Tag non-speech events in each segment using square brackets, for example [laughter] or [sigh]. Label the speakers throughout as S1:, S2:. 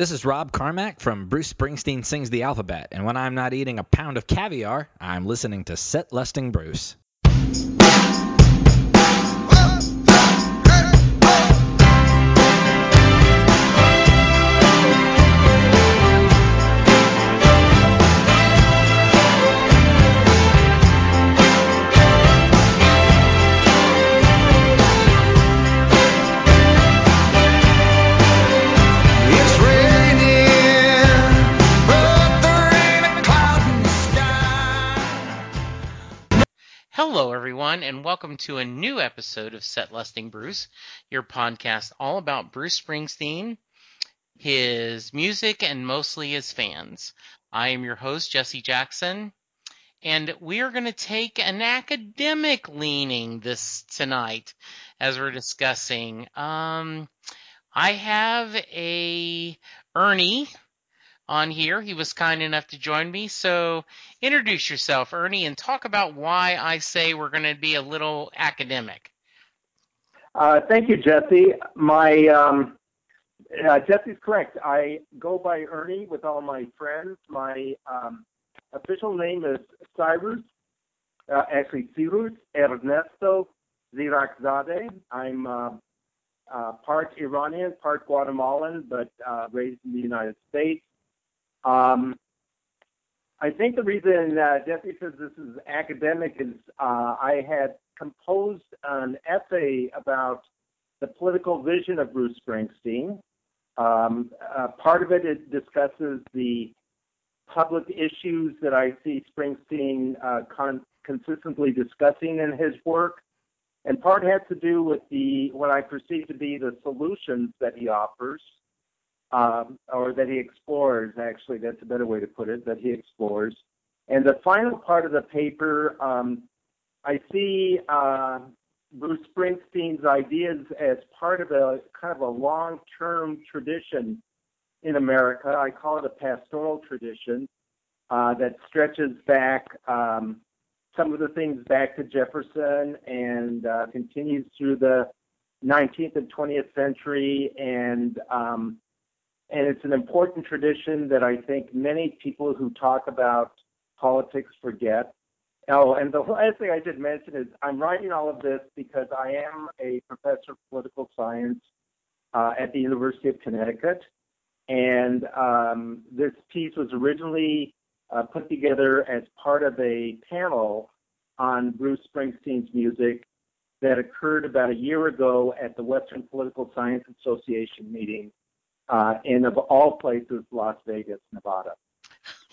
S1: This is Rob Carmack from Bruce Springsteen Sings the Alphabet, and when I'm not eating a pound of caviar, I'm listening to Set Lusting Bruce.
S2: Everyone, and welcome to a new episode of Set Lusting Bruce, your podcast all about Bruce Springsteen, his music, and mostly his fans. I am your host, Jesse Jackson, and we are going to take an academic leaning this tonight as we're discussing. Um, I have a Ernie on here. He was kind enough to join me. So introduce yourself, Ernie, and talk about why I say we're going to be a little academic.
S3: Uh, thank you, Jesse. My um, uh, Jesse's correct. I go by Ernie with all my friends. My um, official name is Cyrus, uh, actually Cyrus Ernesto Zirakzadeh. I'm uh, uh, part Iranian, part Guatemalan, but uh, raised in the United States. Um, I think the reason uh, Jesse says this is academic is uh, I had composed an essay about the political vision of Bruce Springsteen. Um, uh, part of it, it discusses the public issues that I see Springsteen uh, con- consistently discussing in his work, and part has to do with the what I perceive to be the solutions that he offers, um, or that he explores. Actually, that's a better way to put it. That he explores. And the final part of the paper, um, I see uh, Bruce Springsteen's ideas as part of a kind of a long-term tradition in America. I call it a pastoral tradition uh, that stretches back um, some of the things back to Jefferson and uh, continues through the 19th and 20th century. And um, and it's an important tradition that I think many people who talk about politics forget. Oh, and the last thing I should mention is I'm writing all of this because I am a professor of political science uh, at the University of Connecticut. And um, this piece was originally uh, put together as part of a panel on Bruce Springsteen's music that occurred about a year ago at the Western Political Science Association meeting uh, in, of all places, Las Vegas, Nevada. [laughs]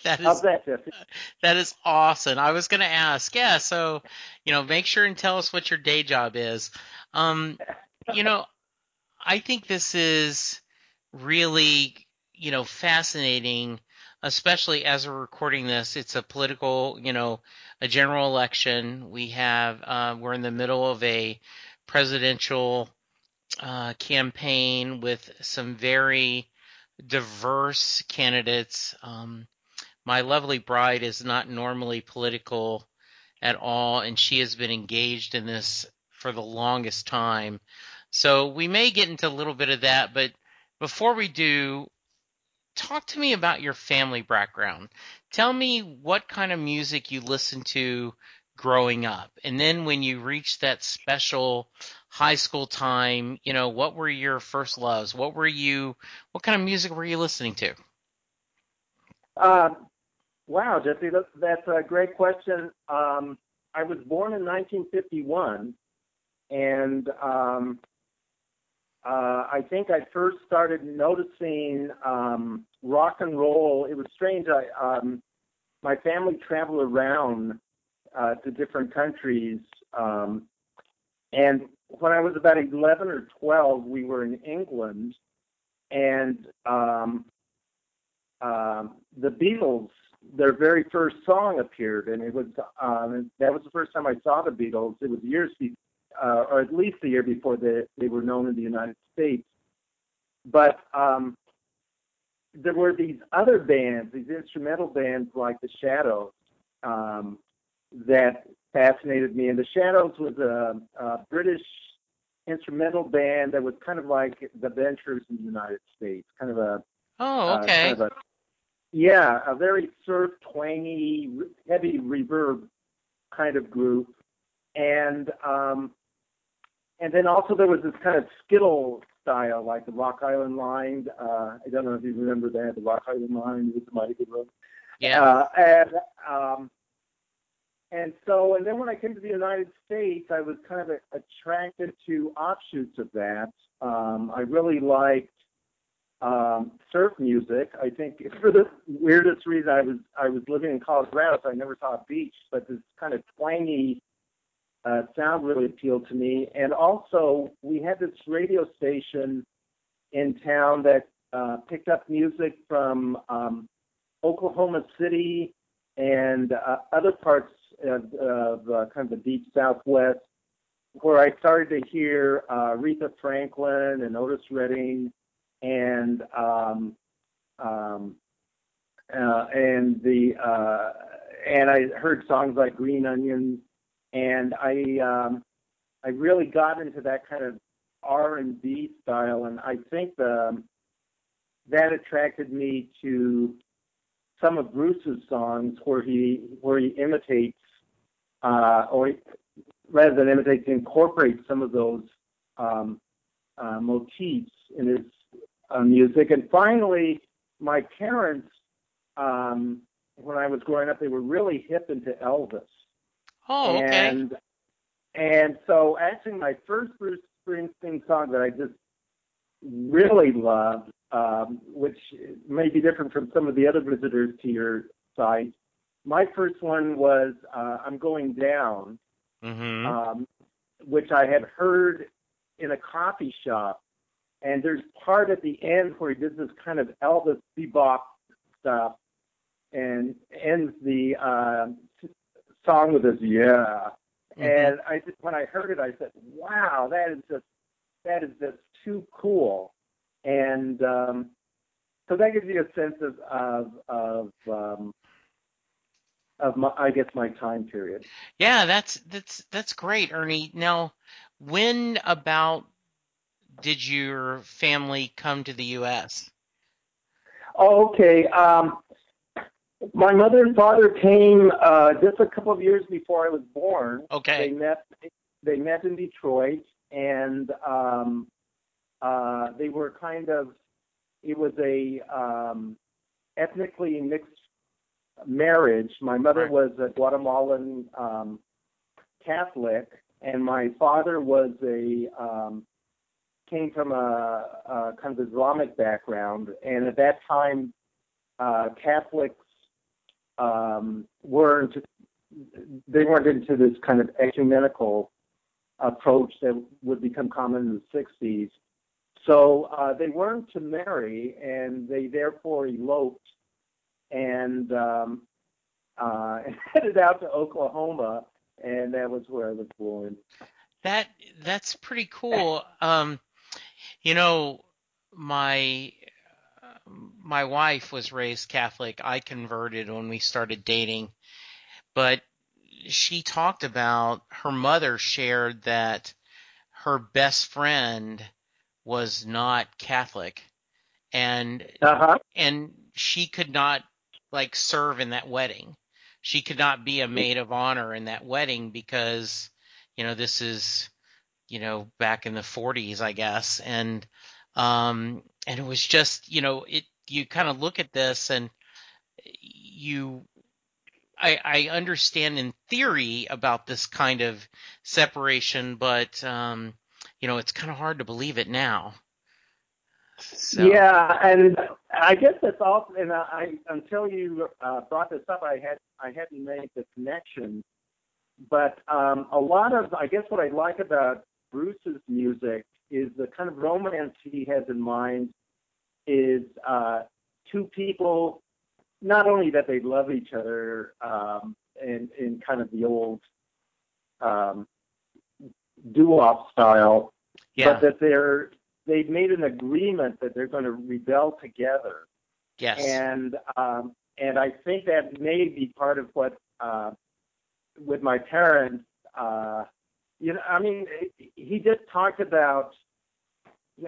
S2: That is
S3: that, [laughs]
S2: that is awesome. I was going to ask, yeah. So, you know, make sure and tell us what your day job is. Um, you know, I think this is really, you know, fascinating, especially as we're recording this. It's a political, you know, a general election. We have, uh, we're in the middle of a presidential uh, campaign with some very diverse candidates. Um, my lovely bride is not normally political at all, and she has been engaged in this for the longest time. So we may get into a little bit of that, but before we do, talk to me about your family background. Tell me what kind of music you listened to growing up. And then when you reached that special high school time, you know, what were your first loves? What were you what kind of music were you listening to?
S3: Uh, wow, Jesse, that, that's a great question. Um, I was born in 1951, and um, uh, I think I first started noticing um, rock and roll. It was strange. I, um, my family traveled around uh, to different countries, um, and when I was about 11 or 12, we were in England, and um, um, the Beatles, their very first song appeared, and it was um, that was the first time I saw the Beatles. It was years, be- uh, or at least a year before they they were known in the United States. But um, there were these other bands, these instrumental bands like the Shadows, um, that fascinated me. And the Shadows was a, a British instrumental band that was kind of like the Ventures in the United States, kind of a
S2: Oh,
S3: uh,
S2: okay.
S3: kind of a- yeah, a very surf twangy, heavy reverb kind of group, and um, and then also there was this kind of skiffle style, like the Rock Island Line. Uh, I don't know if you remember that. The Rock Island Line was a mighty good road.
S2: yeah.
S3: Uh, and um, and so, and then when I came to the United States, I was kind of attracted to offshoots of that. Um, I really liked um, surf music. I think [laughs] for the weirdest reason, I was I was living in Colorado, so I never saw a beach, but this kind of twangy uh, sound really appealed to me. And also, we had this radio station in town that uh, picked up music from um, Oklahoma City and uh, other parts of, of uh, kind of the deep Southwest, where I started to hear uh, Aretha Franklin and Otis Redding and um, um, uh, and the uh, and I heard songs like Green Onion, and I um, I really got into that kind of R and B style, and I think the that attracted me to some of Bruce's songs where he where he imitates or rather than imitate, he incorporates some of those um, uh, motifs in his uh, music. And finally, my parents, um, when I was growing up, they were really hip into Elvis.
S2: Oh, okay.
S3: And and so actually my first Bruce Springsteen song that I just really loved, um, which may be different from some of the other visitors to your site. My first one was uh, "I'm Going Down,"
S2: hmm
S3: um, which I had heard in a coffee shop. And there's part at the end where he does this kind of Elvis bebop stuff, and ends the uh, song with this "Yeah."
S2: Mm-hmm.
S3: And I just, when I heard it, I said, "Wow, that is just that is just too cool." And um, so that gives you a sense of of of, um, of my, I guess my time period.
S2: Yeah, that's that's that's great, Ernie. Now, when about did your family come to the U.S.?
S3: Oh, okay. Um, my mother and father came uh, just a couple of years before I was born.
S2: Okay.
S3: They met. They met in Detroit, and um, uh, they were kind of. It was a um, ethnically mixed marriage. My mother was a Guatemalan um, Catholic, and my father was a um, came from a, a kind of Islamic background. And at that time, uh, Catholics um, weren't they weren't into this kind of ecumenical approach that would become common in the 60s. So uh, they weren't to marry, and they therefore eloped and um, uh, [laughs] headed out to Oklahoma, and that was where I was born.
S2: That that's pretty cool. Um, you know, my my wife was raised Catholic. I converted when we started dating, but she talked about her mother shared that her best friend was not Catholic, and
S3: Uh huh.
S2: and she could not like serve in that wedding. She could not be a maid of honor in that wedding because, you know, this is, you know, back in the 40s, I guess, and um, and it was just, you know, it. You kind of look at this and you. I, I understand in theory about this kind of separation, but um, you know, it's kind of hard to believe it now. So,
S3: Yeah, and I guess that's all. And I, until you uh, brought this up, I had I hadn't made the connection. But um, a lot of, I guess, what I like about Bruce's music is the kind of romance he has in mind. Is uh, two people, not only that they love each other, um, in in kind of the old um, doo-wop style,
S2: yeah,
S3: but that they're they've made an agreement that they're going to rebel together,
S2: yes,
S3: and um, and I think that may be part of what uh, with my parents. Uh, you know, I mean, he just talked about,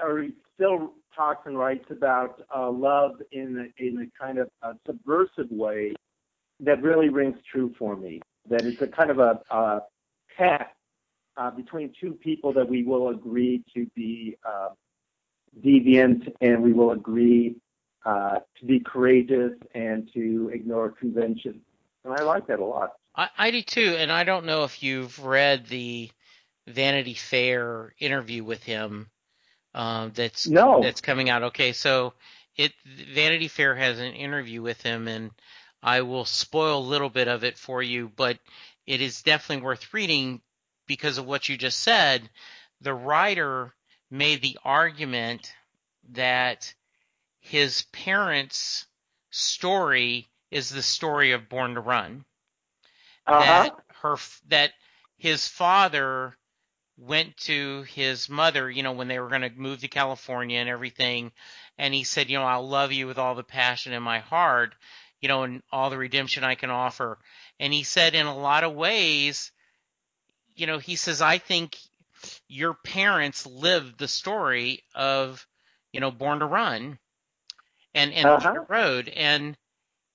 S3: or he still talks and writes about uh, love in a, in a kind of a subversive way that really rings true for me. That it's a kind of a, a pact uh, between two people that we will agree to be uh, deviant and we will agree uh, to be courageous and to ignore convention. And I like that a lot.
S2: I, I do too, and I don't know if you've read the Vanity Fair interview with him. Um, that's
S3: No.
S2: that's coming out. Okay, so it Vanity Fair has an interview with him, and I will spoil a little bit of it for you, but it is definitely worth reading because of what you just said. The writer made the argument that his parents' story is the story of Born to Run
S3: Uh-huh.
S2: that her that his father went to his mother, you know, when they were going to move to California and everything, and he said, you know, I'll love you with all the passion in my heart, you know, and all the redemption I can offer. And he said, in a lot of ways, you know, he says, I think your parents lived the story of, you know, Born to Run and and
S3: Uh-huh.
S2: Pit Road, and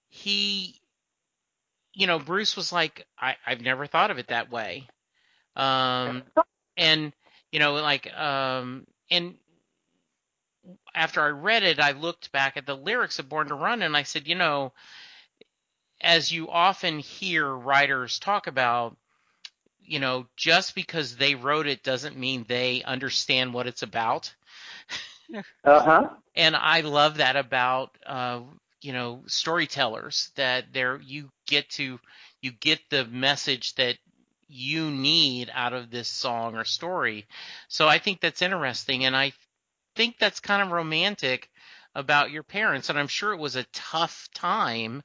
S2: he you know, Bruce was like, I, I've never thought of it that way. Um, and, you know, like, um, and after I read it, I looked back at the lyrics of Born to Run and I said, you know, as you often hear writers talk about, you know, just because they wrote it doesn't mean they understand what it's about [laughs]
S3: Uh-huh.
S2: and I love that about uh, you know storytellers that there you get to you get the message that you need out of this song or story. So I think that's interesting, and I think that's kind of romantic about your parents, and I'm sure it was a tough time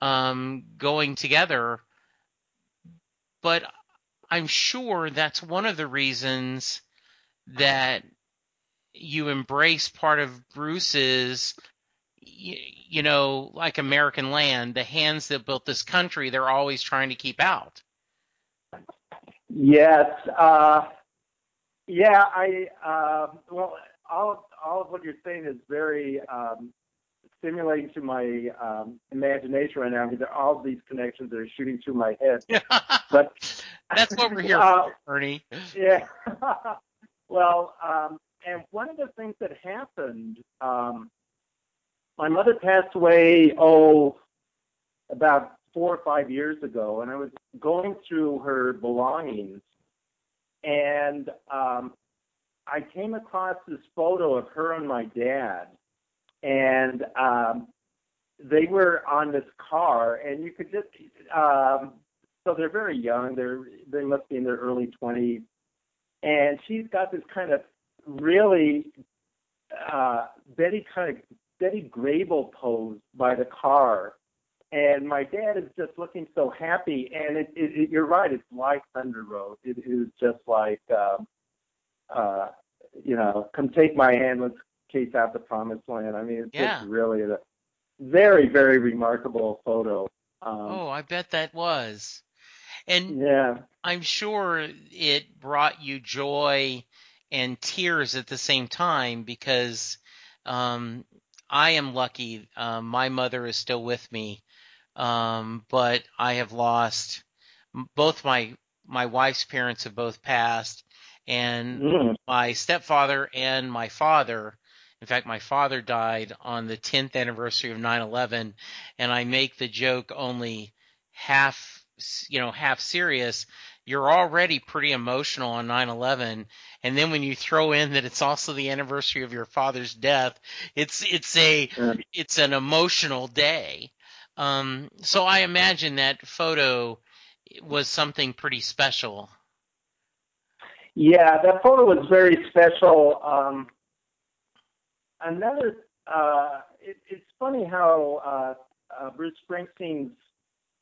S2: um, going together, but I'm sure that's one of the reasons that you embrace part of Bruce's, y- you know, like American land, the hands that built this country, they're always trying to keep out.
S3: Yes. Uh, yeah, I, uh, well, all of, all of what you're saying is very um, stimulating to my um, imagination right now because all of these connections are shooting through my head. [laughs] But
S2: That's what we're here [laughs]
S3: Uh,
S2: for, Ernie.
S3: yeah. [laughs] well, um, and one of the things that happened, um, my mother passed away, oh, about four or five years ago, and I was going through her belongings, and um, I came across this photo of her and my dad, and um, they were on this car, and you could just, um, so they're very young. They're they must be in their early twenties, and she's got this kind of really uh, Betty kind of Betty Grable pose by the car, and my dad is just looking so happy. And it, it, it, you're right, it's like Thunder Road. It is just like, um, uh, you know, come take my hand, let's chase out the promised land. I mean, it's
S2: Yeah.
S3: just really a very, very remarkable photo. Um,
S2: Oh, I bet that was. And
S3: yeah.
S2: I'm sure it brought you joy and tears at the same time because um, I am lucky. Um, my mother is still with me, um, but I have lost both my my wife's parents have both passed, and
S3: Mm.
S2: my stepfather and my father. In fact, my father died on the 10th anniversary of 9/11, and I make the joke only half, you know, half serious. You're already pretty emotional on 9/11, and then when you throw in that it's also the anniversary of your father's death, it's it's a it's an emotional day. Um, so I imagine that photo was something pretty special.
S3: Yeah, that photo was very special. Um, another, uh, it, it's funny how uh, uh, Bruce Springsteen's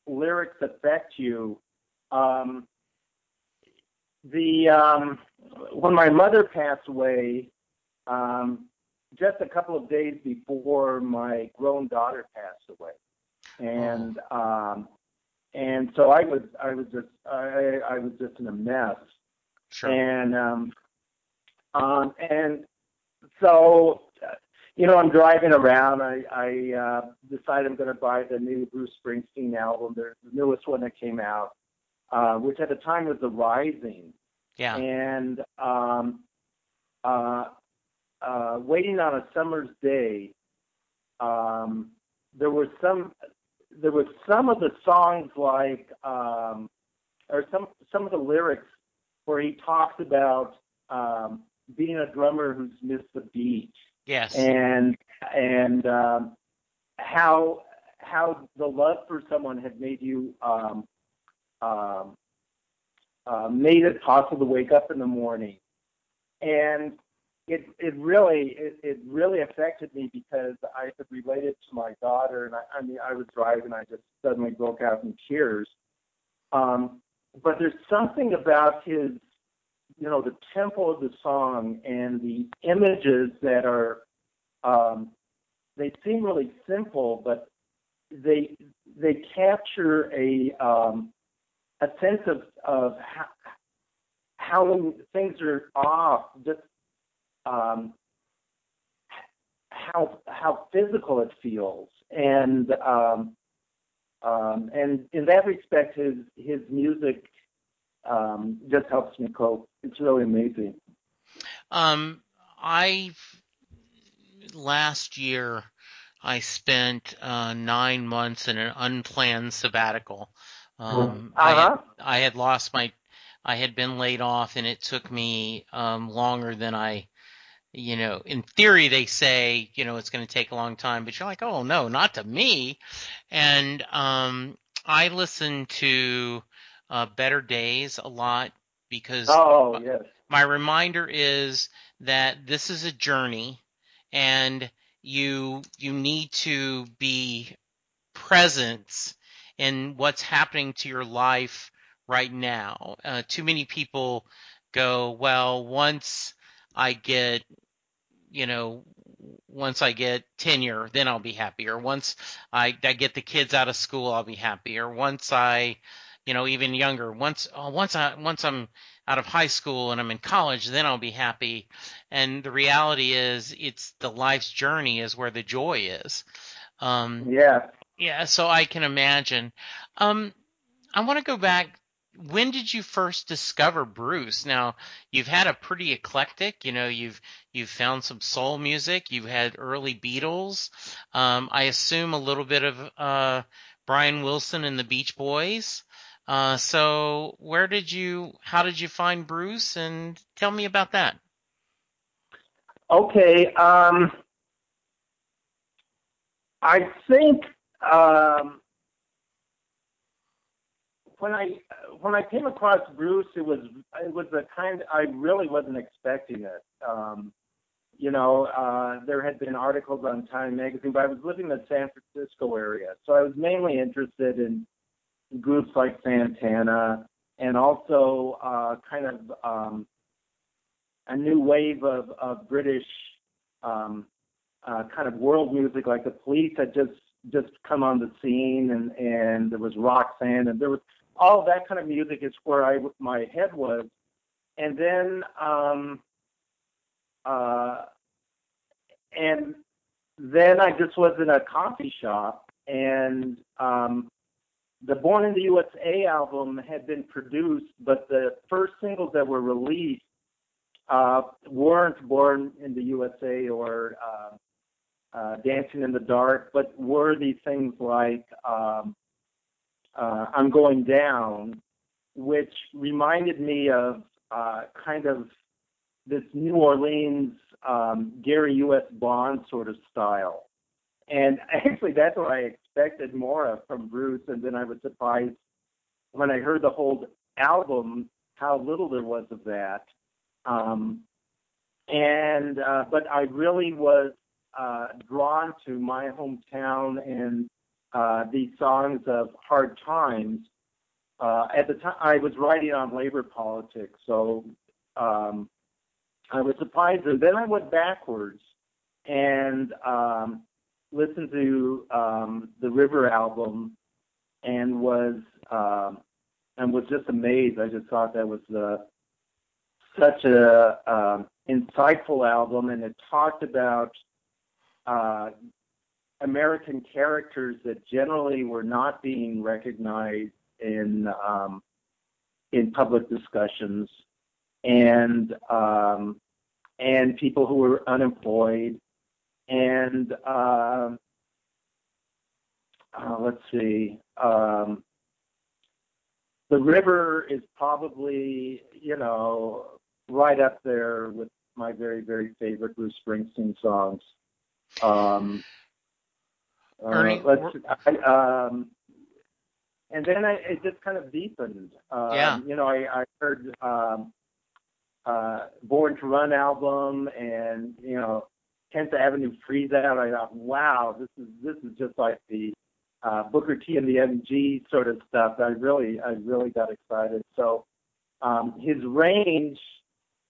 S3: lyrics affect you. Um, the um, when my mother passed away, um, just a couple of days before my grown daughter passed away, and um, and so I was I was just I, I was just in a mess
S2: Sure.
S3: and um, um, and so, you know, I'm driving around. I, I uh, decide I'm going to buy the new Bruce Springsteen album, the, newest one that came out, uh, which at the time was The Rising.
S2: Yeah.
S3: And um, uh, uh, waiting on a summer's day, um, there were some there was some of the songs like um, or some some of the lyrics where he talks about um, being a drummer who's missed the beat
S2: Yes.
S3: and and um, how how the love for someone had made you um, um, uh, made it possible to wake up in the morning, and it it really it, it really affected me because I could relate it to my daughter, and I, I mean I was driving, I just suddenly broke out in tears. Um, but there's something about his you know the tempo of the song and the images that are um, they seem really simple, but they they capture a um, a sense of of how, how things are off, just um, how how physical it feels, and um, um, and in that respect, his his music um, just helps me cope. It's really amazing.
S2: Um, I last year I spent uh, nine months in an unplanned sabbatical. Um, I, had,
S3: Uh-huh.
S2: I had lost my, I had been laid off, and it took me um, longer than I, you know, in theory they say, you know, it's going to take a long time, but you're like, oh no, not to me. And um, I listened to uh, Better Days a lot because
S3: Oh yes.
S2: my reminder is that this is a journey and you you need to be present in what's happening to your life right now. Uh, too many people go well once i get you know once i get tenure then i'll be happy or once i, I get the kids out of school i'll be happy or once i you know even younger once oh, once i once i'm out of high school and I'm in college, then I'll be happy. And the reality is, it's the life's journey is where the joy is. Um,
S3: Yeah.
S2: yeah, so I can imagine. Um, I want to go back. When did you first discover Bruce? Now you've had a pretty eclectic. You know, you've you've found some soul music. You've had early Beatles. Um, I assume a little bit of uh, Brian Wilson and the Beach Boys. Uh, so where did you? How did you find Bruce? And tell me about that.
S3: Okay. Um, I think um, when I when I came across Bruce, it was it was a kind. I really wasn't expecting it. Um, you know, uh, there had been articles on Time magazine, but I was living in the San Francisco area, so I was mainly interested in groups like Santana and also uh, kind of um, a new wave of, of British um, uh, kind of world music, like the Police had just just come on the scene, and and there was Roxanne, and there was all that kind of music is where I my head was, and then um, uh, and then I just was in a coffee shop, and um, the Born in the USA album had been produced, but the first singles that were released uh, weren't Born in the USA or uh, uh, Dancing in the Dark, but were these things like um, uh, I'm Going Down, which reminded me of uh, kind of this New Orleans um, Gary U.S. Bond sort of style. And [laughs] actually, that's what I expected more from Bruce. And then I was surprised when I heard the whole album how little there was of that. Um, and uh, but I really was uh, drawn to my hometown and uh, these songs of hard times. Uh, at the time, I was writing on labor politics, so um, I was surprised. And then I went backwards and um, listened to um, the River album and was um, and was just amazed. I just thought that was uh, such a um, insightful album, and it talked about uh, American characters that generally were not being recognized in um, in public discussions, and um, and people who were unemployed, and uh, uh, let's see. Um, the river is probably, you know, right up there with my very, very favorite Bruce Springsteen songs. Um, uh,
S2: Ernie,
S3: let's, I, um, and then I, it just kind of deepened. Um,
S2: Yeah.
S3: You know, I, I heard um, uh, Born to Run album and, you know, 10th Avenue Freeze Out. I thought, wow, this is this is just like the uh, Booker T and the MG sort of stuff. I really, I really got excited. So um, his range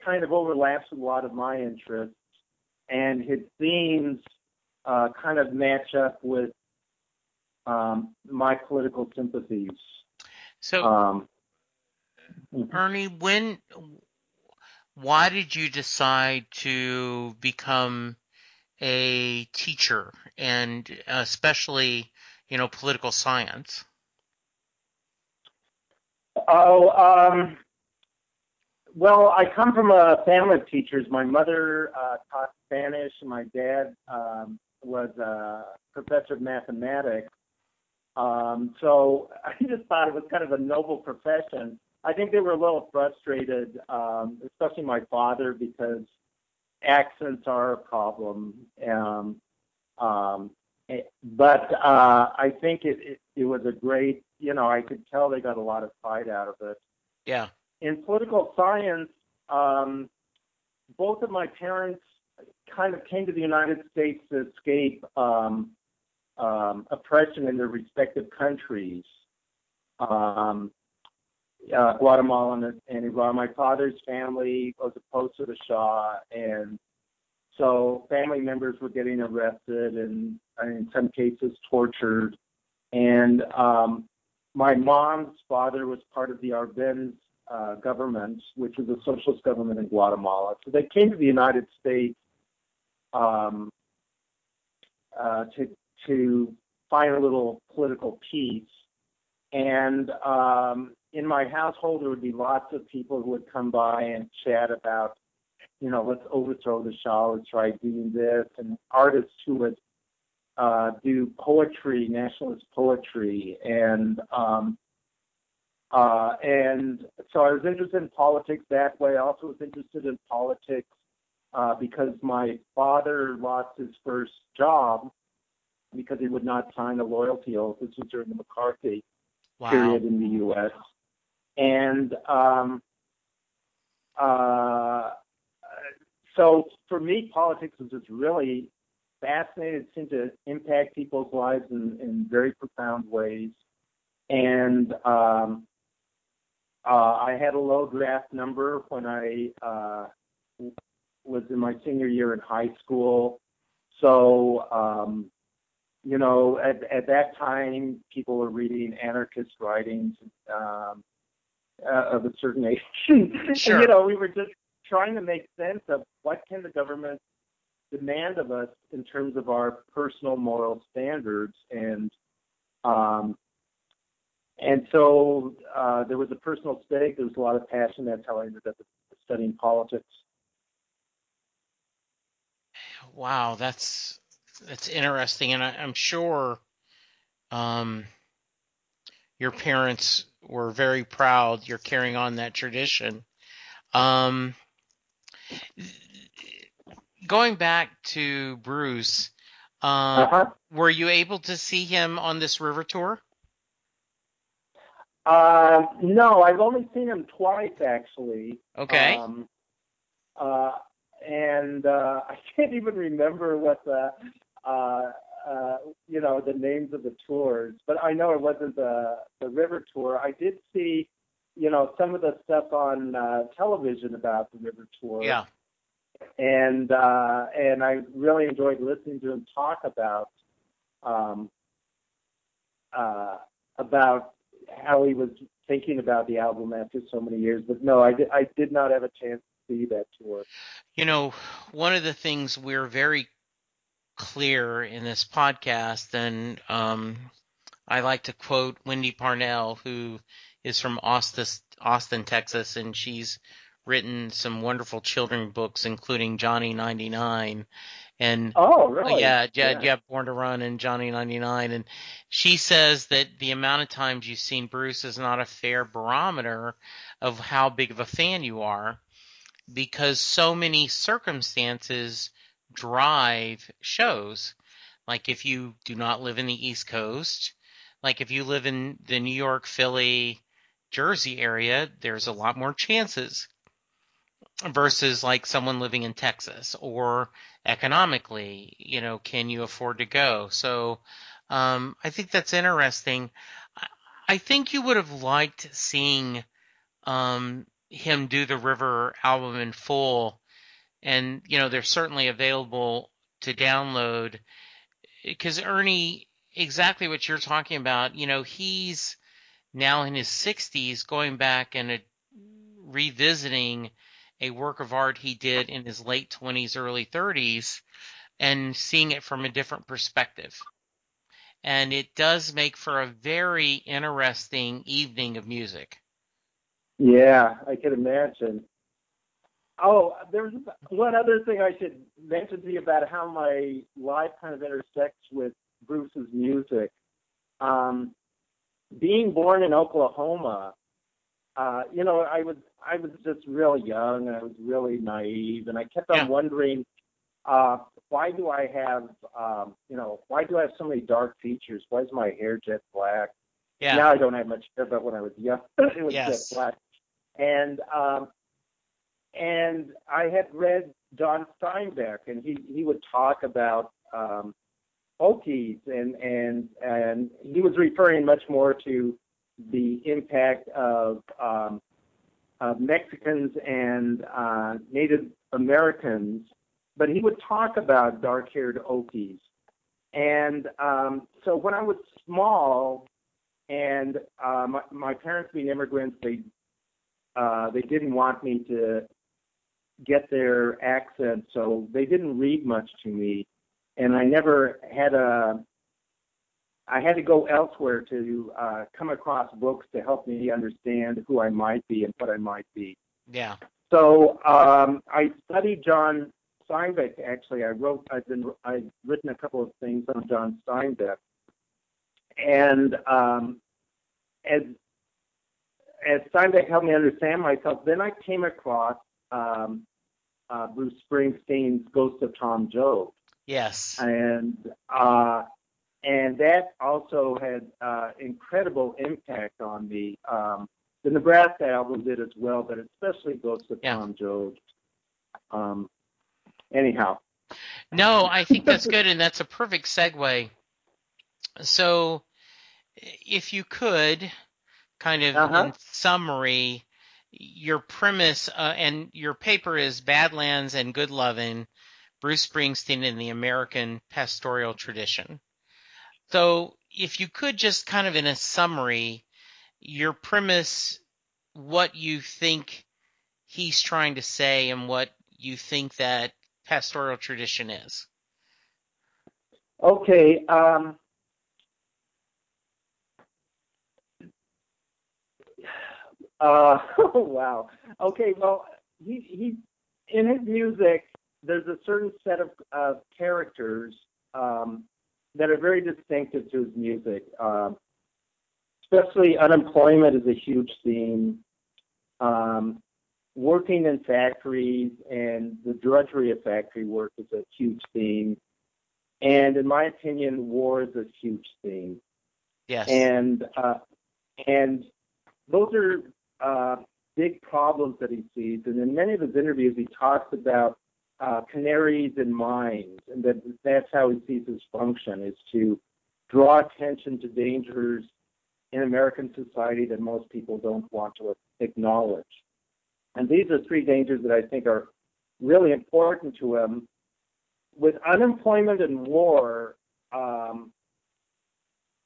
S3: kind of overlaps with a lot of my interests, and his themes uh, kind of match up with um, my political sympathies.
S2: So,
S3: Um,
S2: Ernie, when, why did you decide to become a teacher, and especially, you know, political science?
S3: Oh, um, well, I come from a family of teachers. My mother uh, taught Spanish, and my dad um, was a professor of mathematics. Um, so [laughs] I just thought it was kind of a noble profession. I think they were a little frustrated, um, especially my father, because accents are a problem. Um, um, eh, but uh, I think it, it, it was a great, you know, I could tell they got a lot of pride out of it
S2: Yeah.
S3: in political science, um, both of my parents kind of came to the United States to escape um, um, oppression in their respective countries, um, uh, and, Iran. My father's family was opposed to the Shah, and so family members were getting arrested and, and in some cases tortured. And um, my mom's father was part of the Arbenz uh, government, which was a socialist government in Guatemala. So they came to the United States um, uh, to to find a little political peace. And um, in my household, there would be lots of people who would come by and chat about, you know, let's overthrow the Shah, let's try doing this, and artists who would uh, do poetry, nationalist poetry, and um, uh, and so I was interested in politics that way. I also was interested in politics uh, because my father lost his first job because he would not sign a loyalty oath. This was during the McCarthy
S2: Wow.
S3: period in the U.S. And um, uh, so for me, politics was just really fascinating. It seemed to impact people's lives in, in very profound ways. And um, uh, I had a low draft number when I uh, was in my senior year in high school. So, um, you know, at, at that time, people were reading anarchist writings um, uh, of a certain age. [laughs] and,
S2: Sure.
S3: you know, we were just trying to make sense of what can the government demand of us in terms of our personal moral standards and um, and so uh, there was a personal stake. There was a lot of passion. That's how I ended up studying politics.
S2: Wow, that's that's interesting, and I, I'm sure um, your parents were very proud you're carrying on that tradition. Um, going back to Bruce, um,
S3: Uh-huh.
S2: were you able to see him on this river tour?
S3: Uh, no, I've only seen him twice actually.
S2: Okay.
S3: Um, uh, and uh, [laughs] I can't even remember what the uh, you know the names of the tours, but I know it wasn't the the river tour. I did see you know some of the stuff on uh, television about the river tour.
S2: yeah.
S3: and uh, and I really enjoyed listening to him talk about um, uh, about how he was thinking about the album after so many years. But no, I did, I did not have a chance to see that tour?
S2: You know, one of the things we're very clear in this podcast, and um, I like to quote Wendy Parnell, who is from Austin, Austin, Texas, and she's written some wonderful children books, including Johnny 99. And
S3: Oh, really?
S2: yeah, yeah, yeah, Born to Run and Johnny 99. And she says that the amount of times you've seen Bruce is not a fair barometer of how big of a fan you are because so many circumstances drive shows. Like if you do not live in the East Coast, like if you live in the New York, Philly, Jersey area, there's a lot more chances versus like someone living in Texas or economically, you know, can you afford to go? So um, I think that's interesting. I- think you would have liked seeing um, him do the River album in full, and you know they're certainly available to download because Ernie, exactly what you're talking about. You know, he's now in his 60s, going back and uh, revisiting a work of art he did in his late 20s, early 30s, and seeing it from a different perspective. And it does make for a very interesting evening of music.
S3: Yeah, I can imagine. Oh, there's one other thing I should mention to you about how my life kind of intersects with Bruce's music. Um, being born in Oklahoma, uh, you know, I was I was just really young. And I was really naive, and I kept on
S2: Yeah.
S3: wondering, uh, why do I have, um, you know, why do I have so many dark features? Why is my hair jet black?
S2: Yeah.
S3: Now I don't have much hair, but when I was young, [laughs] it was
S2: Yes.
S3: jet black. And um, and I had read John Steinbeck, and he he would talk about um, Okies, and and and he was referring much more to the impact of um, Mexicans and uh, Native Americans, but he would talk about dark-haired Okies. And um, so when I was small, and uh, my, my parents being immigrants, they uh, they didn't want me to get their accent, so they didn't read much to me, and I never had a. I had to go elsewhere to uh, come across books to help me understand who I might be and what I might be.
S2: Yeah.
S3: So um, I studied John Steinbeck. Actually, I wrote. I've been. I've written a couple of things on John Steinbeck, and um, as as Steinbeck helped me understand myself, then I came across um, uh, Bruce Springsteen's Ghost of Tom Joad,
S2: Yes.
S3: and uh, and that also had uh, incredible impact on me. Um, the Nebraska album did as well, but especially Ghost of
S2: Yeah.
S3: Tom Joad. Um, anyhow,
S2: No, I think that's good, and that's a perfect segue. So, if you could, kind of
S3: Uh-huh.
S2: in summary, your premise uh, and your paper is Badlands and Good Lovin', Bruce Springsteen in the American pastoral tradition. So, if you could just kind of in a summary, your premise, what you think he's trying to say, and what you think that pastoral tradition is.
S3: okay. Um, uh, [laughs] oh wow. Okay. Well, he he in his music. There's a certain set of of characters um, that are very distinctive to his music. Um, especially unemployment is a huge theme. Um, working in factories and the drudgery of factory work is a huge theme. And in my opinion, war is a huge theme.
S2: Yes.
S3: And uh, and those are uh, big problems that he sees. And in many of his interviews, he talks about uh, canaries in mines, and that that's how he sees his function is to draw attention to dangers in American society that most people don't want to acknowledge. And these are three dangers that I think are really important to him. With unemployment and war, um,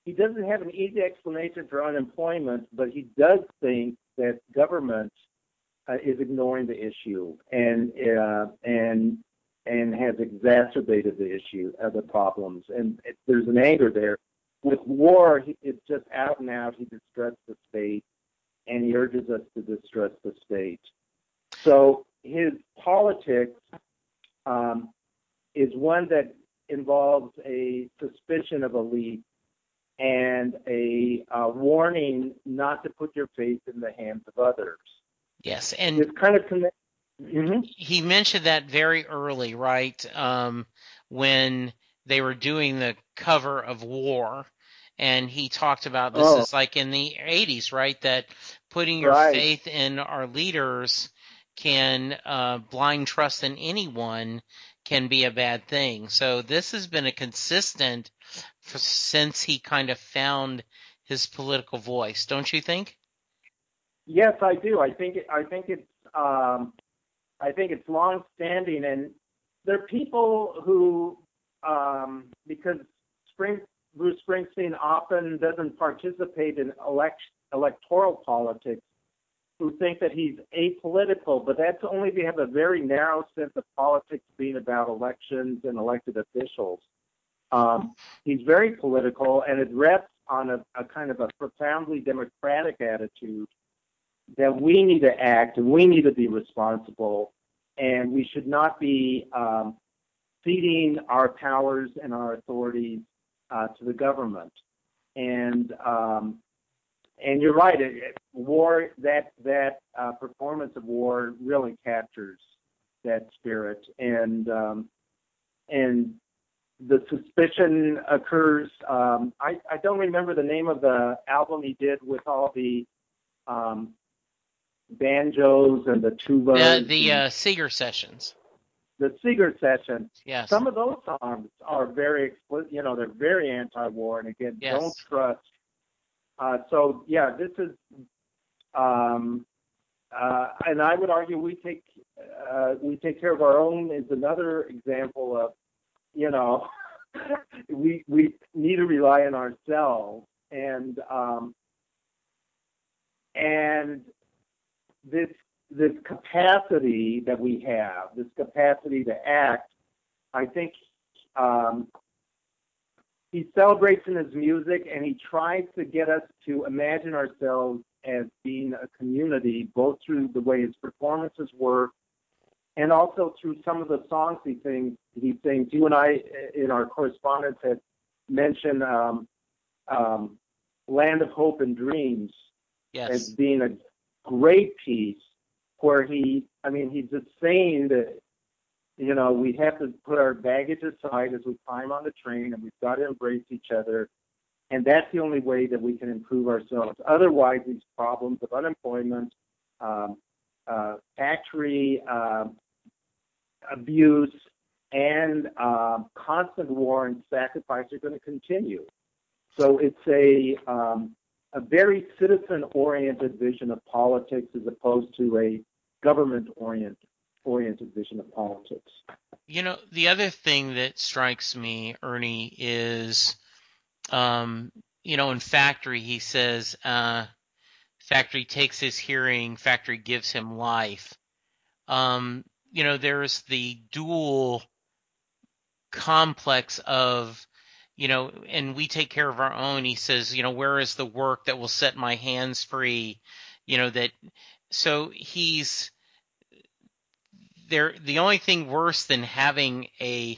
S3: he doesn't have an easy explanation for unemployment, but he does think that government uh, is ignoring the issue and uh, and and has exacerbated the issue, of the problems, and it, there's an anger there. With war, he, it's just out and out. He distrusts the state, and he urges us to distrust the state. So his politics um, is one that involves a suspicion of elite and a uh, warning not to put your faith in the hands of others.
S2: Yes, and
S3: It's kind of connect. hmm
S2: he mentioned that very early, right? Um, when they were doing the cover of War, and he talked about this
S3: Oh.
S2: is like in the 80s, right? That putting your
S3: Right.
S2: faith in our leaders can uh, blind trust in anyone can be a bad thing. So this has been a consistent since he kind of found his political voice, don't you think?
S3: Yes, I do. I think I think it's um, I think it's long standing, and there are people who um, because Spring Bruce Springsteen often doesn't participate in elect, electoral politics, who think that he's apolitical, but that's only if you have a very narrow sense of politics being about elections and elected officials. Um, he's very political, and it rests on a, a kind of a profoundly democratic attitude that we need to act and we need to be responsible, and we should not be um, feeding our powers and our authorities uh, to the government. And um, and you're right. It, it, war that that uh, performance of war really captures that spirit, and um, and the suspicion occurs. Um, I I don't remember the name of the album he did with all the um, banjos and the tubas.
S2: The the uh, Seeger sessions.
S3: the Seeger session.
S2: Yes.
S3: Some of those songs are very explicit. You know, they're very anti-war, and again,
S2: Yes.
S3: don't trust. Uh, so yeah, this is, um, uh, and I would argue we take uh, we take care of our own is another example of, you know, [laughs] we we need to rely on ourselves, and um, and this this capacity that we have, this capacity to act, I think um, he celebrates in his music and he tries to get us to imagine ourselves as being a community, both through the way his performances work and also through some of the songs he sings. He sings. You and I, in our correspondence, had mentioned um, um, "Land of Hope and Dreams" as being a great piece where he, I mean, he's just saying that, you know, we have to put our baggage aside as we climb on the train and we've got to embrace each other. And that's the only way that we can improve ourselves. Otherwise, these problems of unemployment, um, uh, factory um abuse, and um, constant war and sacrifice are going to continue. So it's a um, a very citizen-oriented vision of politics as opposed to a government-oriented oriented vision of politics.
S2: You know, the other thing that strikes me, Ernie, is, um, you know, in Factory, he says, uh, Factory takes his hearing, Factory gives him life. Um, you know, there's the dual complex of, you know, and we take care of our own. He says, you know, where is the work that will set my hands free? You know, that, so he's, there, the only thing worse than having a,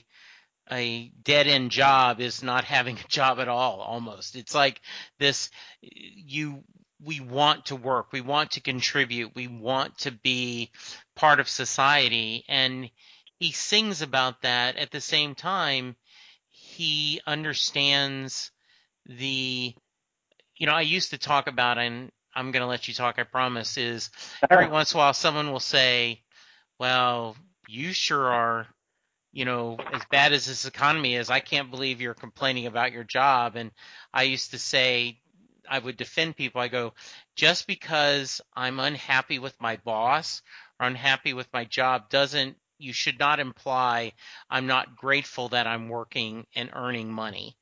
S2: a dead end job is not having a job at all almost it's like this you we want to work we want to contribute we want to be part of society. And he sings about that. At the same time he understands the you know i used to talk about and i'm going to let you talk i promise is every once in a while someone will say well you sure are you know, as bad as this economy is, I can't believe you're complaining about your job. And I used to say, I would defend people. I go, just because I'm unhappy with my boss or unhappy with my job doesn't, you should not imply I'm not grateful that I'm working and earning money,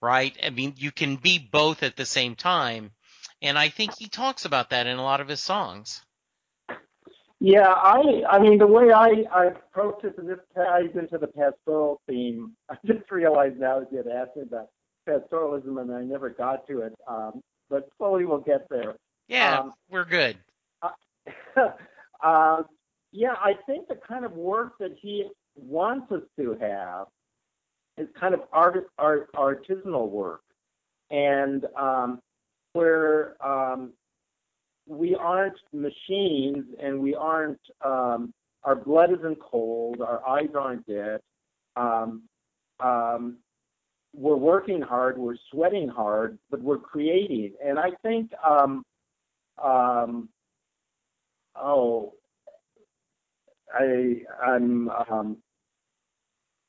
S2: right? I mean, you can be both at the same time. And I think he talks about that in a lot of his songs.
S3: Yeah, I I mean the way I, I approach this and this ties into the pastoral theme. [laughs] I just realized now as you had asked me about pastoralism and I never got to it. Um, but slowly we'll get there.
S2: Yeah,
S3: Um,
S2: we're good. [laughs]
S3: uh, yeah, I think the kind of work that he wants us to have is kind of art, art artisanal work, and um, where um, we aren't machines and we aren't um, our blood isn't cold, our eyes aren't dead. Um, um, we're working hard, we're sweating hard, but we're creating. And I think, um, um, oh, I I'm um,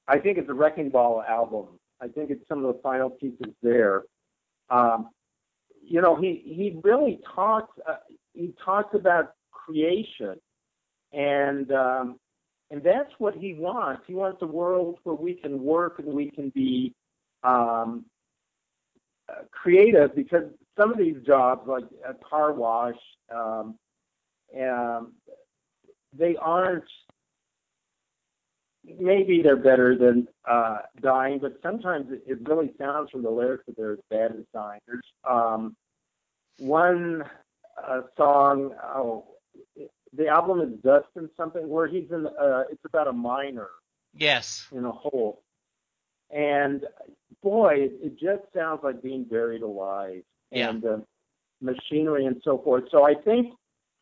S3: I think it's a Wrecking Ball album. I think it's some of the final pieces there. Um, you know, he he really talks uh, he talks about creation, and um, and that's what he wants. He wants a world where we can work and we can be um, creative because some of these jobs, like a car wash, um, um, they aren't. Maybe they're better than uh, dying, but sometimes it, it really sounds from the lyrics that they're as bad as dying. There's um, one uh, song. Oh, the album is Dust and something where he's in. Uh, it's about a miner
S2: Yes.
S3: in a hole. And boy, it, it just sounds like being buried alive
S2: Yeah.
S3: and uh, machinery and so forth. So I think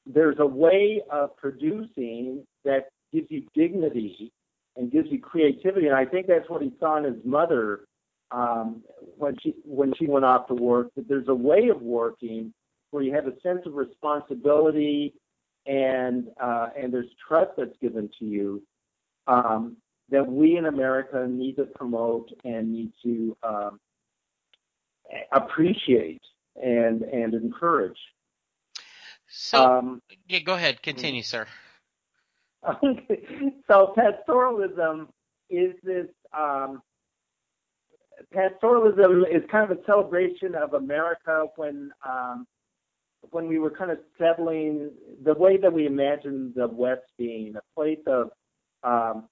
S3: there's a way of producing that gives you dignity and gives you creativity. And I think that's what he saw in his mother um, when she when she went off to work. That there's a way of working where you have a sense of responsibility and uh, and there's trust that's given to you. Um, that we in America need to promote and need to um, appreciate and and encourage.
S2: So
S3: Um,
S2: yeah, go ahead. Continue, sir.
S3: so pastoralism is this um, pastoralism is kind of a celebration of America when um, when we were kind of settling the way that we imagined the West being a place of um,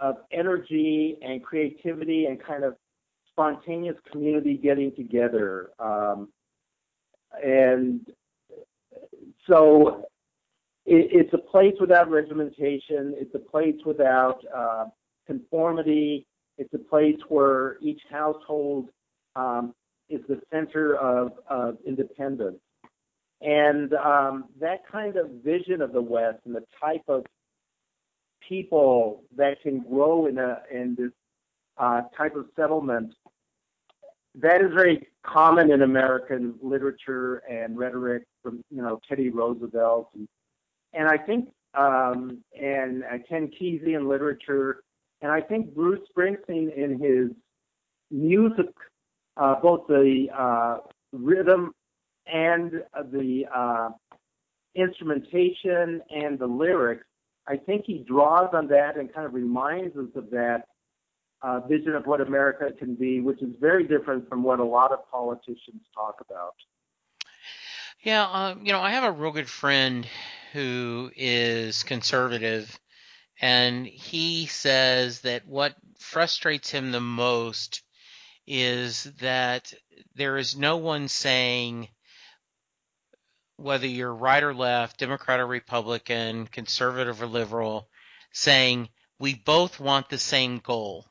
S3: of energy and creativity and kind of spontaneous community getting together. Um, and so it, it's a place without regimentation. It's a place without uh, conformity. It's a place where each household um, is the center of, of independence. And um, that kind of vision of the West and the type of people that can grow in a in this uh, type of settlement that is very common in American literature and rhetoric from you know Teddy Roosevelt. And and I think um, and uh, Ken Kesey in literature and I think Bruce Springsteen in his music uh, both the uh, rhythm and the uh, instrumentation and the lyrics I think he draws on that and kind of reminds us of that uh, vision of what America can be, which is very different from what a lot of politicians talk about.
S2: Yeah, um, you know, I have a real good friend who is conservative, and he says that what frustrates him the most is that there is no one saying whether you're right or left, Democrat or Republican, conservative or liberal, saying we both want the same goal.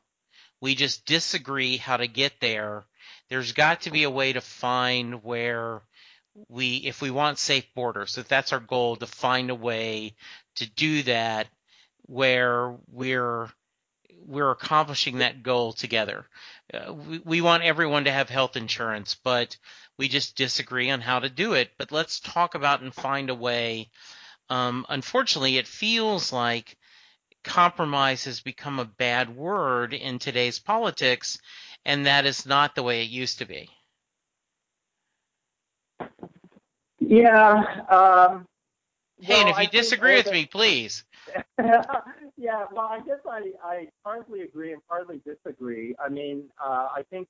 S2: We just disagree how to get there. There's got to be a way to find where we, if we want safe borders, if that's our goal, to find a way to do that where we're we're accomplishing that goal together. Uh, we, we want everyone to have health insurance, but we just disagree on how to do it. But let's talk about and find a way. Um, unfortunately, it feels like compromise has become a bad word in today's politics, and that is not the way it used to be.
S3: Yeah. Um,
S2: Hey, and
S3: well,
S2: if you
S3: think
S2: disagree with me, please. [laughs]
S3: yeah, well, I guess I, I partly agree and partly disagree. I mean, uh, I think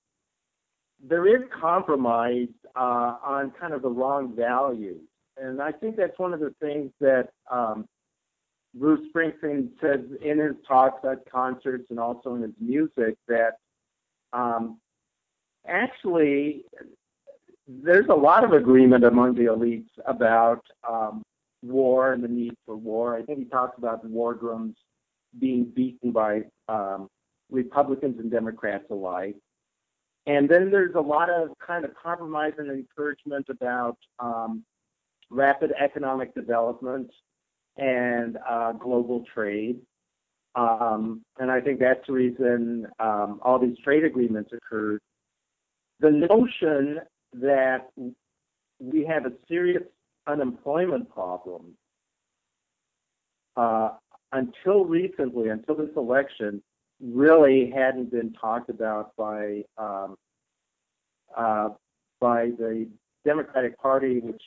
S3: there is compromise uh, on kind of the wrong values. And I think that's one of the things that um, Bruce Springsteen says in his talks at concerts and also in his music that um, actually there's a lot of agreement among the elites about um, war and the need for war. I think he talks about the war drums being beaten by um, Republicans and Democrats alike. And then there's a lot of kind of compromise and encouragement about um, rapid economic development and uh, global trade. Um, and I think that's the reason um, all these trade agreements occurred. The notion that we have a serious unemployment problem uh, until recently, until this election, really hadn't been talked about by um, uh, by the Democratic Party, which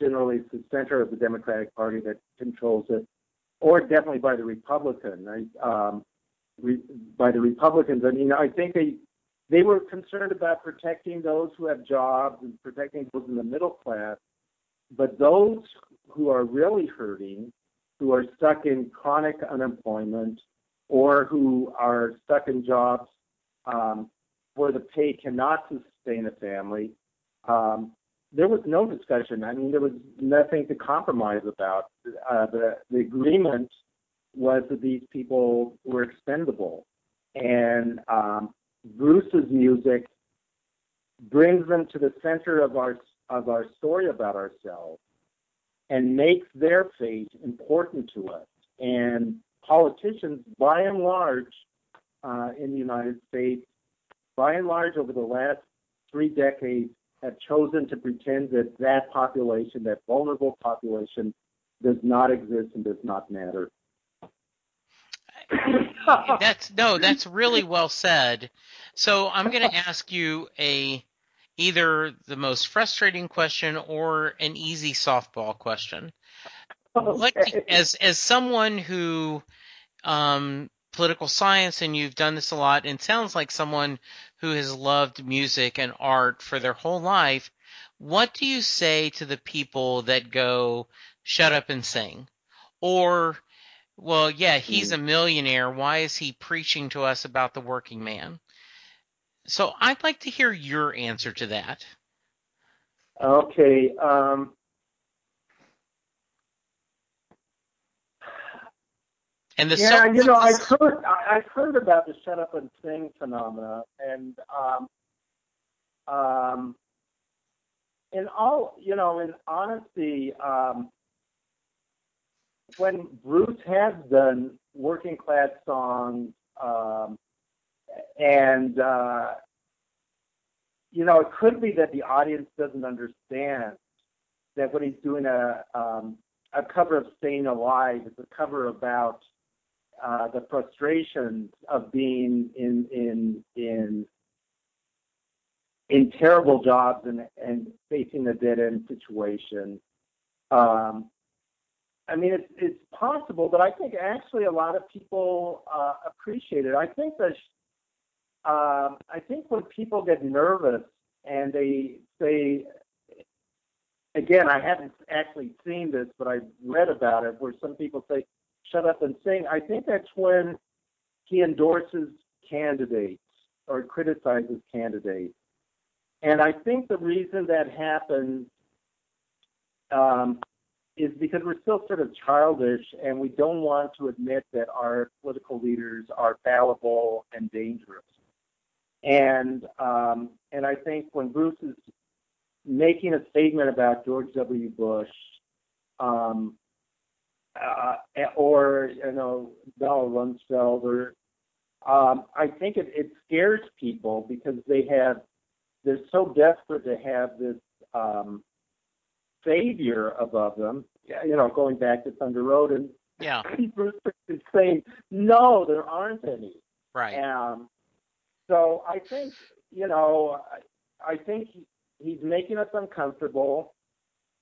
S3: generally is the center of the Democratic Party that controls it, or definitely by the Republican, right? um, re- by the Republicans. I mean, I think they they were concerned about protecting those who have jobs and protecting those in the middle class, but those who are really hurting, who are stuck in chronic unemployment, or who are stuck in jobs um, where the pay cannot sustain a family, um, there was no discussion. I mean, there was nothing to compromise about. Uh, the the agreement was that these people were expendable, and um, Bruce's music brings them to the center of our of our story about ourselves, and makes their fate important to us. And politicians, by and large, uh, in the United States, by and large, over the last three decades, have chosen to pretend that that population, that vulnerable population, does not exist and does not matter.
S2: that's no, that's really well said. So I'm going to ask you a either the most frustrating question or an easy softball question. Like as as someone who um political science and you've done this a lot and sounds like someone who has loved music and art for their whole life, what do you say to the people that go shut up and sing? Or well, yeah, he's a millionaire. Why is he preaching to us about the working man? So I'd like to hear your answer to that.
S3: Okay. Um,
S2: And the
S3: yeah, you know, I've [laughs] heard I- I've heard about the shut up and sing phenomena, and um, um, in all, you know, in honesty, um, when Bruce has done working class songs, um, and uh, you know, it could be that the audience doesn't understand that when he's doing a um, a cover of "Staying Alive," it's a cover about uh, the frustrations of being in in in in terrible jobs and and facing a dead end situation. Um, I mean, it's it's possible, but I think actually a lot of people uh, appreciate it. I think that um, I think when people get nervous and they say, again, I haven't actually seen this, but I've read about it, where some people say, "Shut up and sing." I think that's when he endorses candidates or criticizes candidates, and I think the reason that happens um, is because we're still sort of childish and we don't want to admit that our political leaders are fallible and dangerous. And um, and I think when Bruce is making a statement about George W. Bush, um, uh, or you know Donald Rumsfeld, or um, I think it, it scares people because they have they're so desperate to have this um, savior above them. You know, going back to Thunder Road, and
S2: Yeah, [clears throat]
S3: Bruce is saying, "No, there aren't any."
S2: right.
S3: Um, so I think, you know, I, I think he, he's making us uncomfortable.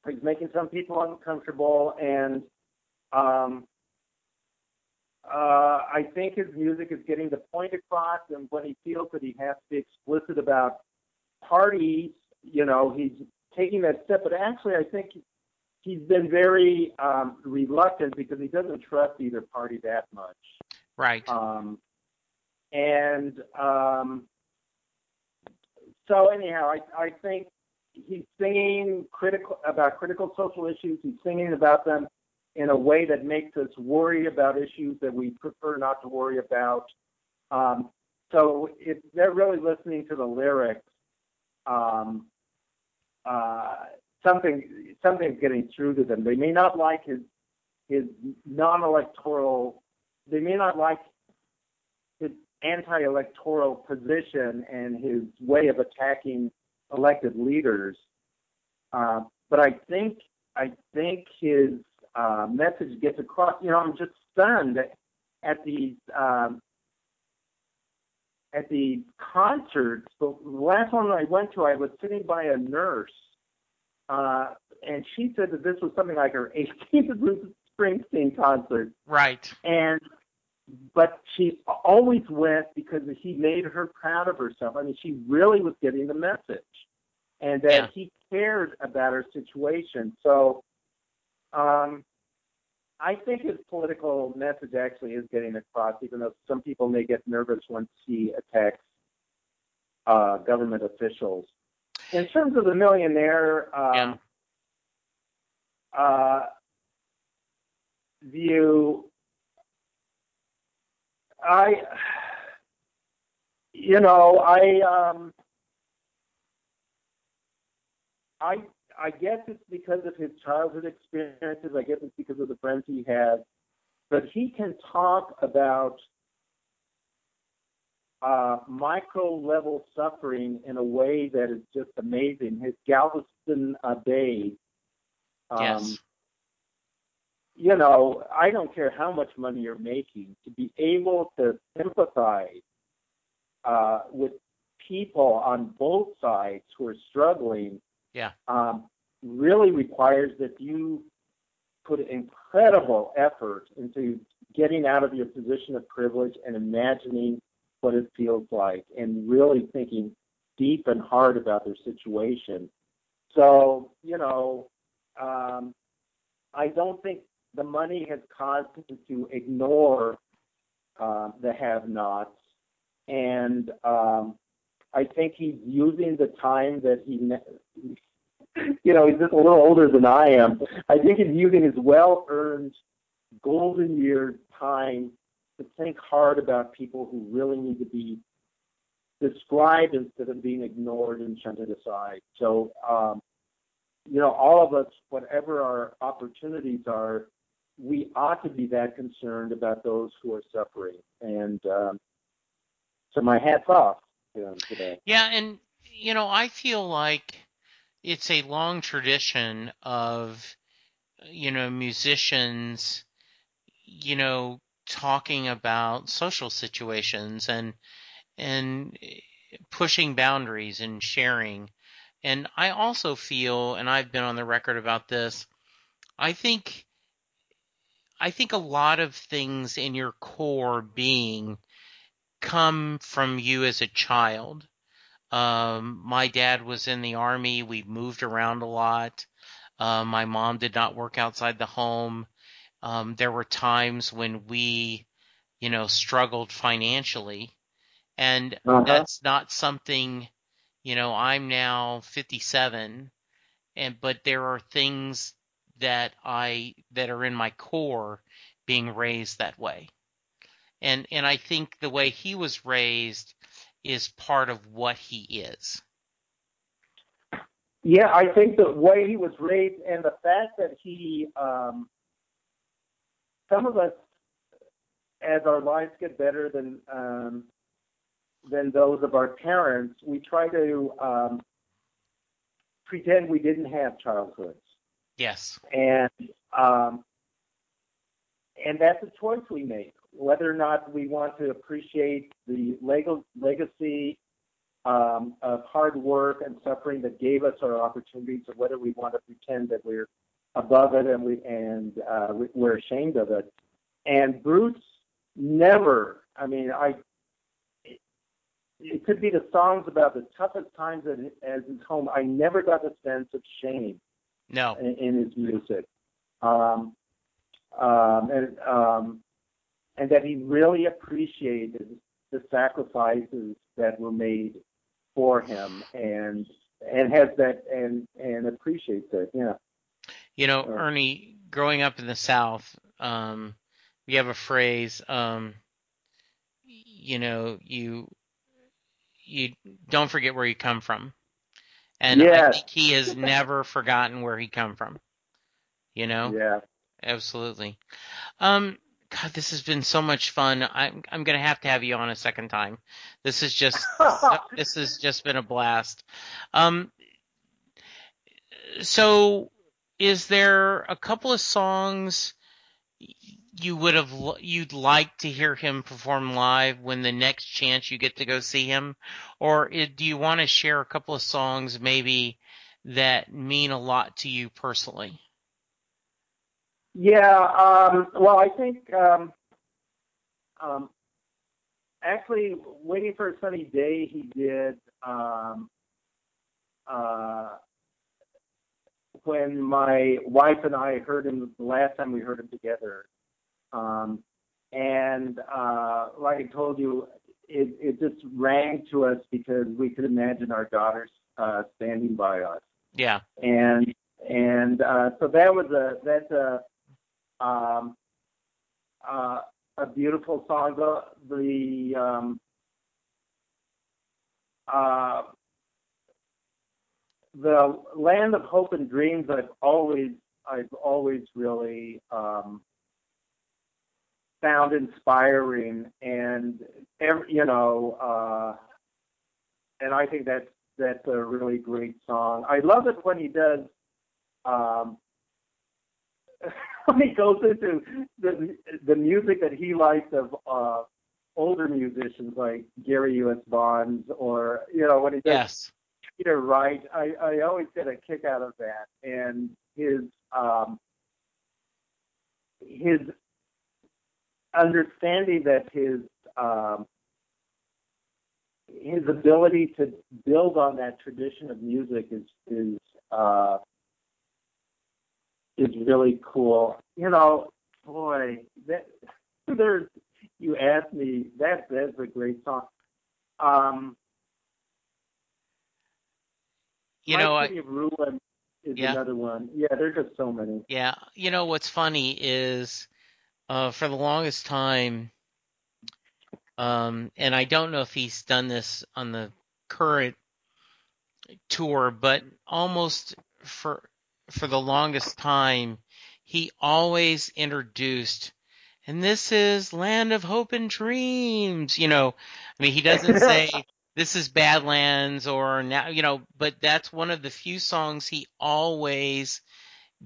S3: He's making some people uncomfortable, and um, uh, I think his music is getting the point across. And when he feels that he has to be explicit about parties, you know, he's taking that step. But actually, I think he's been very um, reluctant because he doesn't trust either party that much.
S2: Right.
S3: Um, and um, so anyhow, I, I think he's singing critical about critical social issues. He's singing about them in a way that makes us worry about issues that we prefer not to worry about. Um, so if they're really listening to the lyrics, um, uh, something something's getting through to them. They may not like his his non-electoral. They may not like anti-electoral position and his way of attacking elected leaders. Uh, but I think I think his uh, message gets across. You know, I'm just stunned at these um, at the concerts. The last one I went to, I was sitting by a nurse, uh, and she said that this was something like her 18th [laughs] Bruce Springsteen concert,
S2: Right.
S3: and but she always went because he made her proud of herself. I mean, she really was getting the message, and that
S2: Yeah.
S3: he cared about her situation. So, um, I think his political message actually is getting across, even though some people may get nervous once he attacks uh, government officials. In terms of the millionaire um, uh, view, I, you know, I, um, I, I guess it's because of his childhood experiences. I guess it's because of the friends he has. But he can talk about uh, micro level suffering in a way that is just amazing. His Galveston uh, Bay. Um,
S2: yes.
S3: You know, I don't care how much money you're making, to be able to sympathize uh, with people on both sides who are struggling,
S2: Yeah.
S3: um, really requires that you put incredible effort into getting out of your position of privilege and imagining what it feels like, and really thinking deep and hard about their situation. So, you know, um, I don't think the money has caused him to ignore uh, the have-nots, and um, I think he's using the time that he, ne- you know, he's just a little older than I am. I think he's using his well-earned golden years time to think hard about people who really need to be described instead of being ignored and shunted aside. So, um, you know, all of us, whatever our opportunities are, we ought to be that concerned about those who are suffering. And um, so, my hat's off to them today.
S2: Yeah, and you know, I feel like it's a long tradition of you know musicians you know talking about social situations and and pushing boundaries and sharing. And I also feel and I've been on the record about this, I think I think a lot of things in your core being come from you as a child. Um, my dad was in the army. We moved around a lot. Uh, my mom did not work outside the home. Um, there were times when we, you know, struggled financially, and
S3: Uh-huh.
S2: that's not something, you know, I'm now 57, and but there are things that I that are in my core being raised that way, and and I think the way he was raised is part of what he is.
S3: Yeah, I think the way he was raised and the fact that he, um, some of us, as our lives get better than um, than those of our parents, we try to um, pretend we didn't have childhoods,
S2: Yes.
S3: and um, and that's a choice we make whether or not we want to appreciate the legal legacy um, of hard work and suffering that gave us our opportunities, or whether we want to pretend that we're above it and we and uh, we- we're ashamed of it. And Bruce never. I mean, I. It, it could be the songs about the toughest times at, at his home. I never got the sense of shame
S2: No.
S3: in, in his music, um, um, and um, and that he really appreciated the sacrifices that were made for him, and and has that and and appreciates it. Yeah.
S2: You know,
S3: Sure.
S2: Ernie, growing up in the South, um, we have a phrase, um, you know, you you don't forget where you come from. And I think he has never forgotten where he come from. You know?
S3: Yeah.
S2: Absolutely. Um God, this has been so much fun. I'm I'm gonna have to have you on a second time. This is just [laughs] this has just been a blast. Um, so, is there a couple of songs you would have you'd like to hear him perform live when the next chance you get to go see him, or i- do you want to share a couple of songs maybe that mean a lot to you personally?
S3: Yeah. Um, well, I think um, um, actually, waiting for a sunny day, he did. Um, uh, when my wife and I heard him the last time we heard him together, um, and uh, like I told you, it, it just rang to us because we could imagine our daughters uh, standing by us
S2: Yeah,
S3: and and uh, so that was a that's a um, uh, a beautiful song. The the um, uh, the land of hope and dreams. I've always I've always really um, found inspiring, and every, you know, uh, and I think that's that's a really great song. I love it when he does um, [laughs] when he goes into the the music that he likes of uh, older musicians like Gary U.S. Bonds or you know when he does
S2: yes,
S3: Peter Wright. I I always get a kick out of that and his um, his understanding that his um, his ability to build on that tradition of music is is uh, is really cool. You know, boy, that there's you asked me that that's a great song. Um,
S2: you know, I,
S3: Ruin is
S2: Yeah.
S3: another one. Yeah, there's just so many.
S2: Yeah, you know what's funny is uh, for the longest time, um, and I don't know if he's done this on the current tour, but almost for for the longest time, he always introduced, and this is Land of Hope and Dreams. You know, I mean, he doesn't [laughs] say this is Badlands or now, you know, but that's one of the few songs he always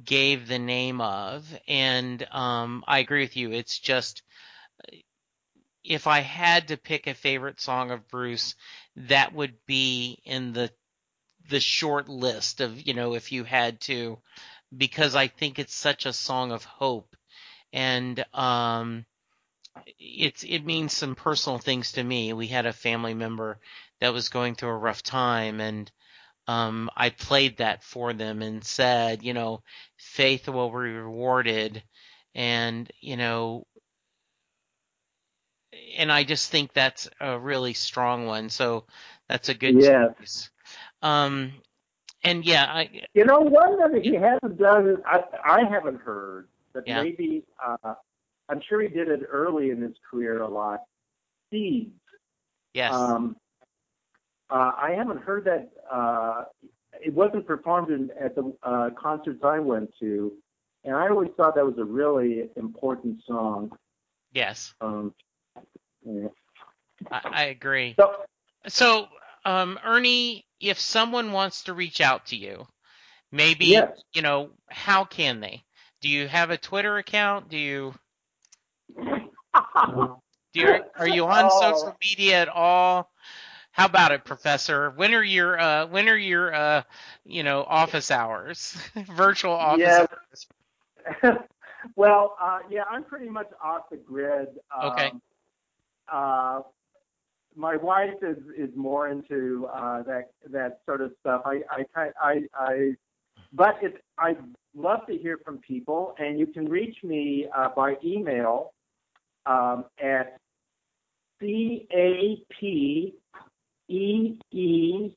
S2: gave the name of. And um, I agree with you. It's just, if I had to pick a favorite song of Bruce, that would be in the the short list of you know if you had to, because I think it's such a song of hope, and um, it's it means some personal things to me. We had a family member that was going through a rough time, and um, I played that for them and said, you know, faith will be rewarded, and you know, and I just think that's a really strong one. So that's a good
S3: Yes.
S2: choice. Um, and yeah, I
S3: You know, one that he hasn't done, I, I haven't heard, but
S2: Yeah.
S3: maybe uh, I'm sure he did it early in his career a lot. Seeds.
S2: yes,
S3: Um, uh, I haven't heard that. Uh, it wasn't performed in, at the uh, concerts I went to, and I always thought that was a really important song.
S2: yes,
S3: Um, yeah.
S2: I, I agree.
S3: So,
S2: So, um, Ernie, if someone wants to reach out to you, maybe
S3: yes.
S2: you know how can they? Do you have a Twitter account? Do you [laughs] do you, are you on
S3: Oh.
S2: social media at all? How about it, Professor? When are your uh, when are your uh, you know office hours? [laughs] Virtual office
S3: Yes.
S2: hours. [laughs]
S3: well, uh, yeah, I'm pretty much off the grid. Um,
S2: Okay.
S3: Uh, my wife is is more into uh, that that sort of stuff. I I I I but it, I'd love to hear from people, and you can reach me uh, by email um, at c a p e e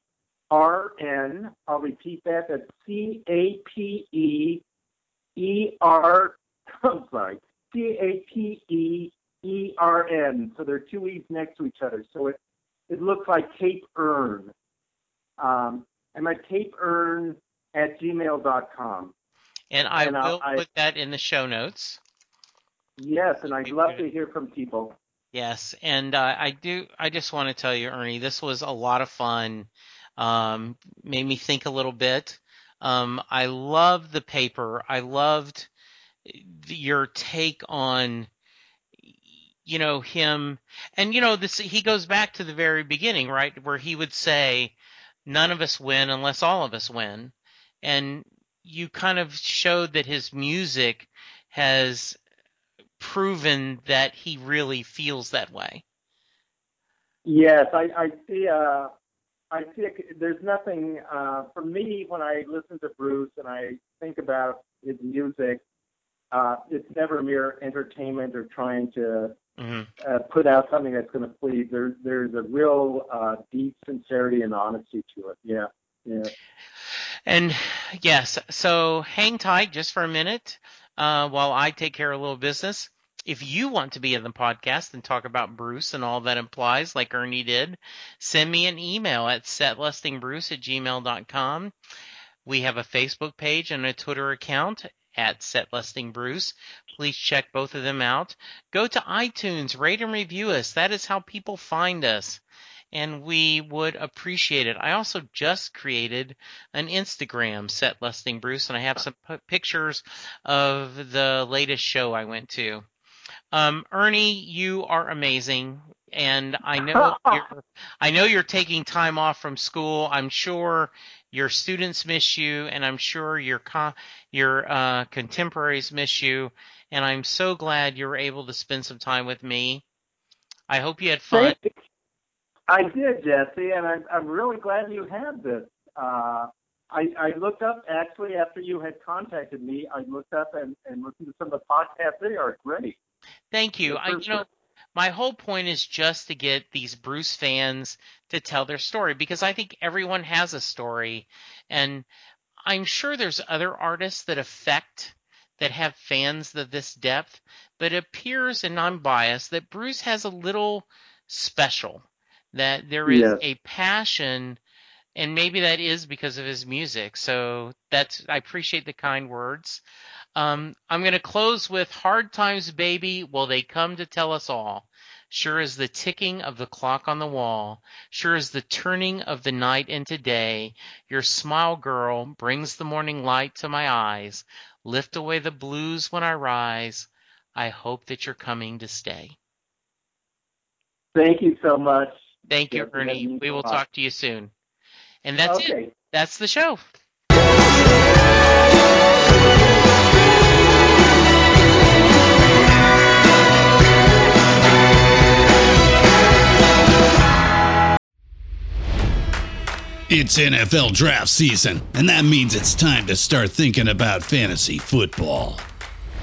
S3: r n. I'll repeat that. That's c a p e e r. I'm sorry, c a p e e r n. So there are two e's next to each other. So it it looks like Cape Earn. Um, I'm at Cape Earn at gmail.com.
S2: And I
S3: And I'll-
S2: will
S3: I-
S2: put that in the show notes.
S3: Yes, and I'd love to hear from people.
S2: Yes, and uh, I do. I just want to tell you, Ernie, this was a lot of fun. Um, made me think a little bit. Um, I loved the paper. I loved your take on, you know, him, and you know, this. He goes back to the very beginning, right, where he would say, "None of us win unless all of us win," and you kind of showed that his music has proven that he really feels that way.
S3: Yes, I, I see. Uh, I see. A, there's nothing uh, for me when I listen to Bruce and I think about his music. Uh, it's never mere entertainment or trying to
S2: hmm
S3: uh, put out something that's going to please. There's there's a real uh, deep sincerity and honesty to it. Yeah, yeah.
S2: And yes, so hang tight just for a minute uh, while I take care of a little business. If you want to be in the podcast and talk about Bruce and all that implies, like Ernie did, send me an email at setlustingbruce at gmail.com. We have a Facebook page and a Twitter account at setlustingbruce. Please check both of them out. Go to iTunes, rate and review us. That is how people find us. And we would appreciate it. I also just created an Instagram, Set Lusting Bruce, and I have some p- pictures of the latest show I went to. Um, Ernie, you are amazing, and I know [laughs] you're, I know you're taking time off from school. I'm sure your students miss you, and I'm sure your co- your uh, contemporaries miss you. And I'm so glad you were able to spend some time with me. I hope you had fun.
S3: Thank you. I did, Jesse, and I'm I'm really glad you had this. Uh, I, I looked up actually after you had contacted me. I looked up and, and listened to some of the podcasts. They are great.
S2: Thank you. I, you know, my whole point is just to get these Bruce fans to tell their story because I think everyone has a story, and I'm sure there's other artists that affect that have fans of this depth, but it appears, and I'm biased, that Bruce has a little special. That there is
S3: Yes.
S2: a passion, and maybe that is because of his music. So that's I appreciate the kind words. Um, I'm going to close with Hard Times Baby, will they come to tell us all? Sure as the ticking of the clock on the wall, sure as the turning of the night into day, your smile, girl, brings the morning light to my eyes. Lift away the blues when I rise. I hope that you're coming to stay.
S3: Thank you so much.
S2: Thank you,
S3: Yes,
S2: Ernie. We will talk to you soon. And that's it. That's the show.
S4: It's NFL draft season, and that means it's time to start thinking about fantasy football.